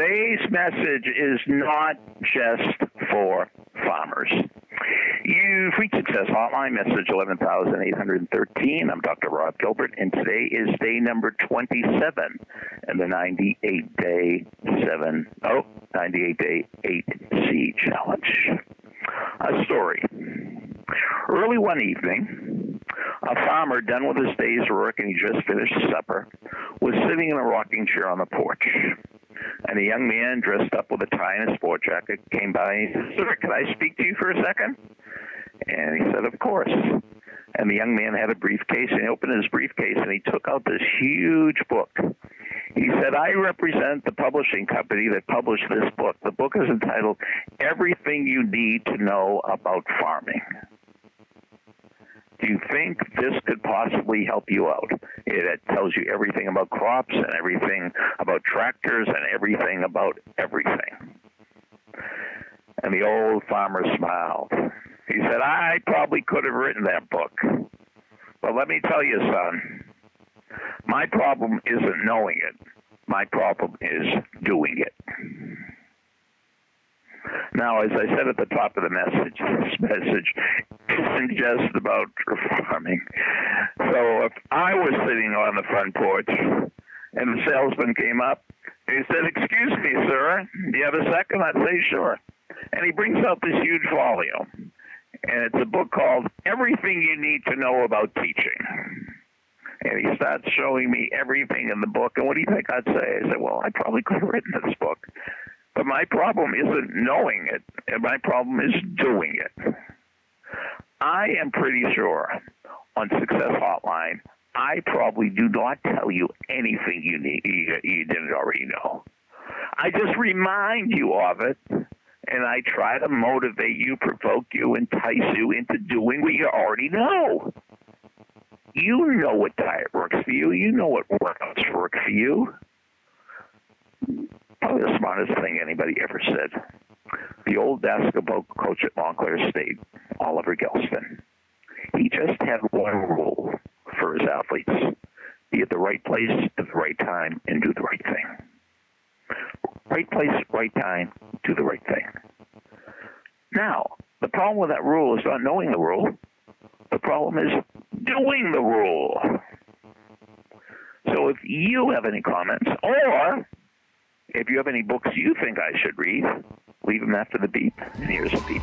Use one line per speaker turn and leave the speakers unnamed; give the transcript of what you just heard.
Today's message is not just for farmers. You've reached Success Hotline, message 11813. I'm Dr. Rob Gilbert, and today is day number 27 in the 98 day 7, oh, 98 day 8C challenge. A story. Early one evening, a farmer done with his day's work and he just finished supper was sitting in a rocking chair on the porch. And a young man dressed up with a tie and a sport jacket came by and he said, Sir, can I speak to you for a second? And he said, Of course. And the young man had a briefcase and he opened his briefcase and he took out this huge book. He said, I represent the publishing company that published this book. The book is entitled Everything You Need to Know About Farming. You think this could possibly help you out? It tells you everything about crops and everything about tractors and everything about everything. And the old farmer smiled. He said, I probably could have written that book. But let me tell you, son, my problem isn't knowing it. My problem is doing it. Now, as I said at the top of the message, this message just about farming. So if I was sitting on the front porch and the salesman came up, he said, Excuse me, sir, do you have a second? I'd say, Sure. And he brings out this huge volume. And it's a book called Everything You Need to Know About Teaching. And he starts showing me everything in the book. And what do you think I'd say? I said, Well, I probably could have written this book. But my problem isn't knowing it, and my problem is doing it. I am pretty sure on Success Hotline, I probably do not tell you anything you need you, didn't already know. I just remind you of it, and I try to motivate you, provoke you, entice you into doing what you already know. You know what diet works for you. You know what workouts work for you probably the smartest thing anybody ever said. The old basketball coach at Montclair State, Oliver Gelston, he just had one rule for his athletes be at the right place at the right time and do the right thing. Right place, right time, do the right thing. Now, the problem with that rule is not knowing the rule. The problem is doing the rule. So if you have any comments, or if you have any books you think I should read, leave them after the beep. And here's a beep.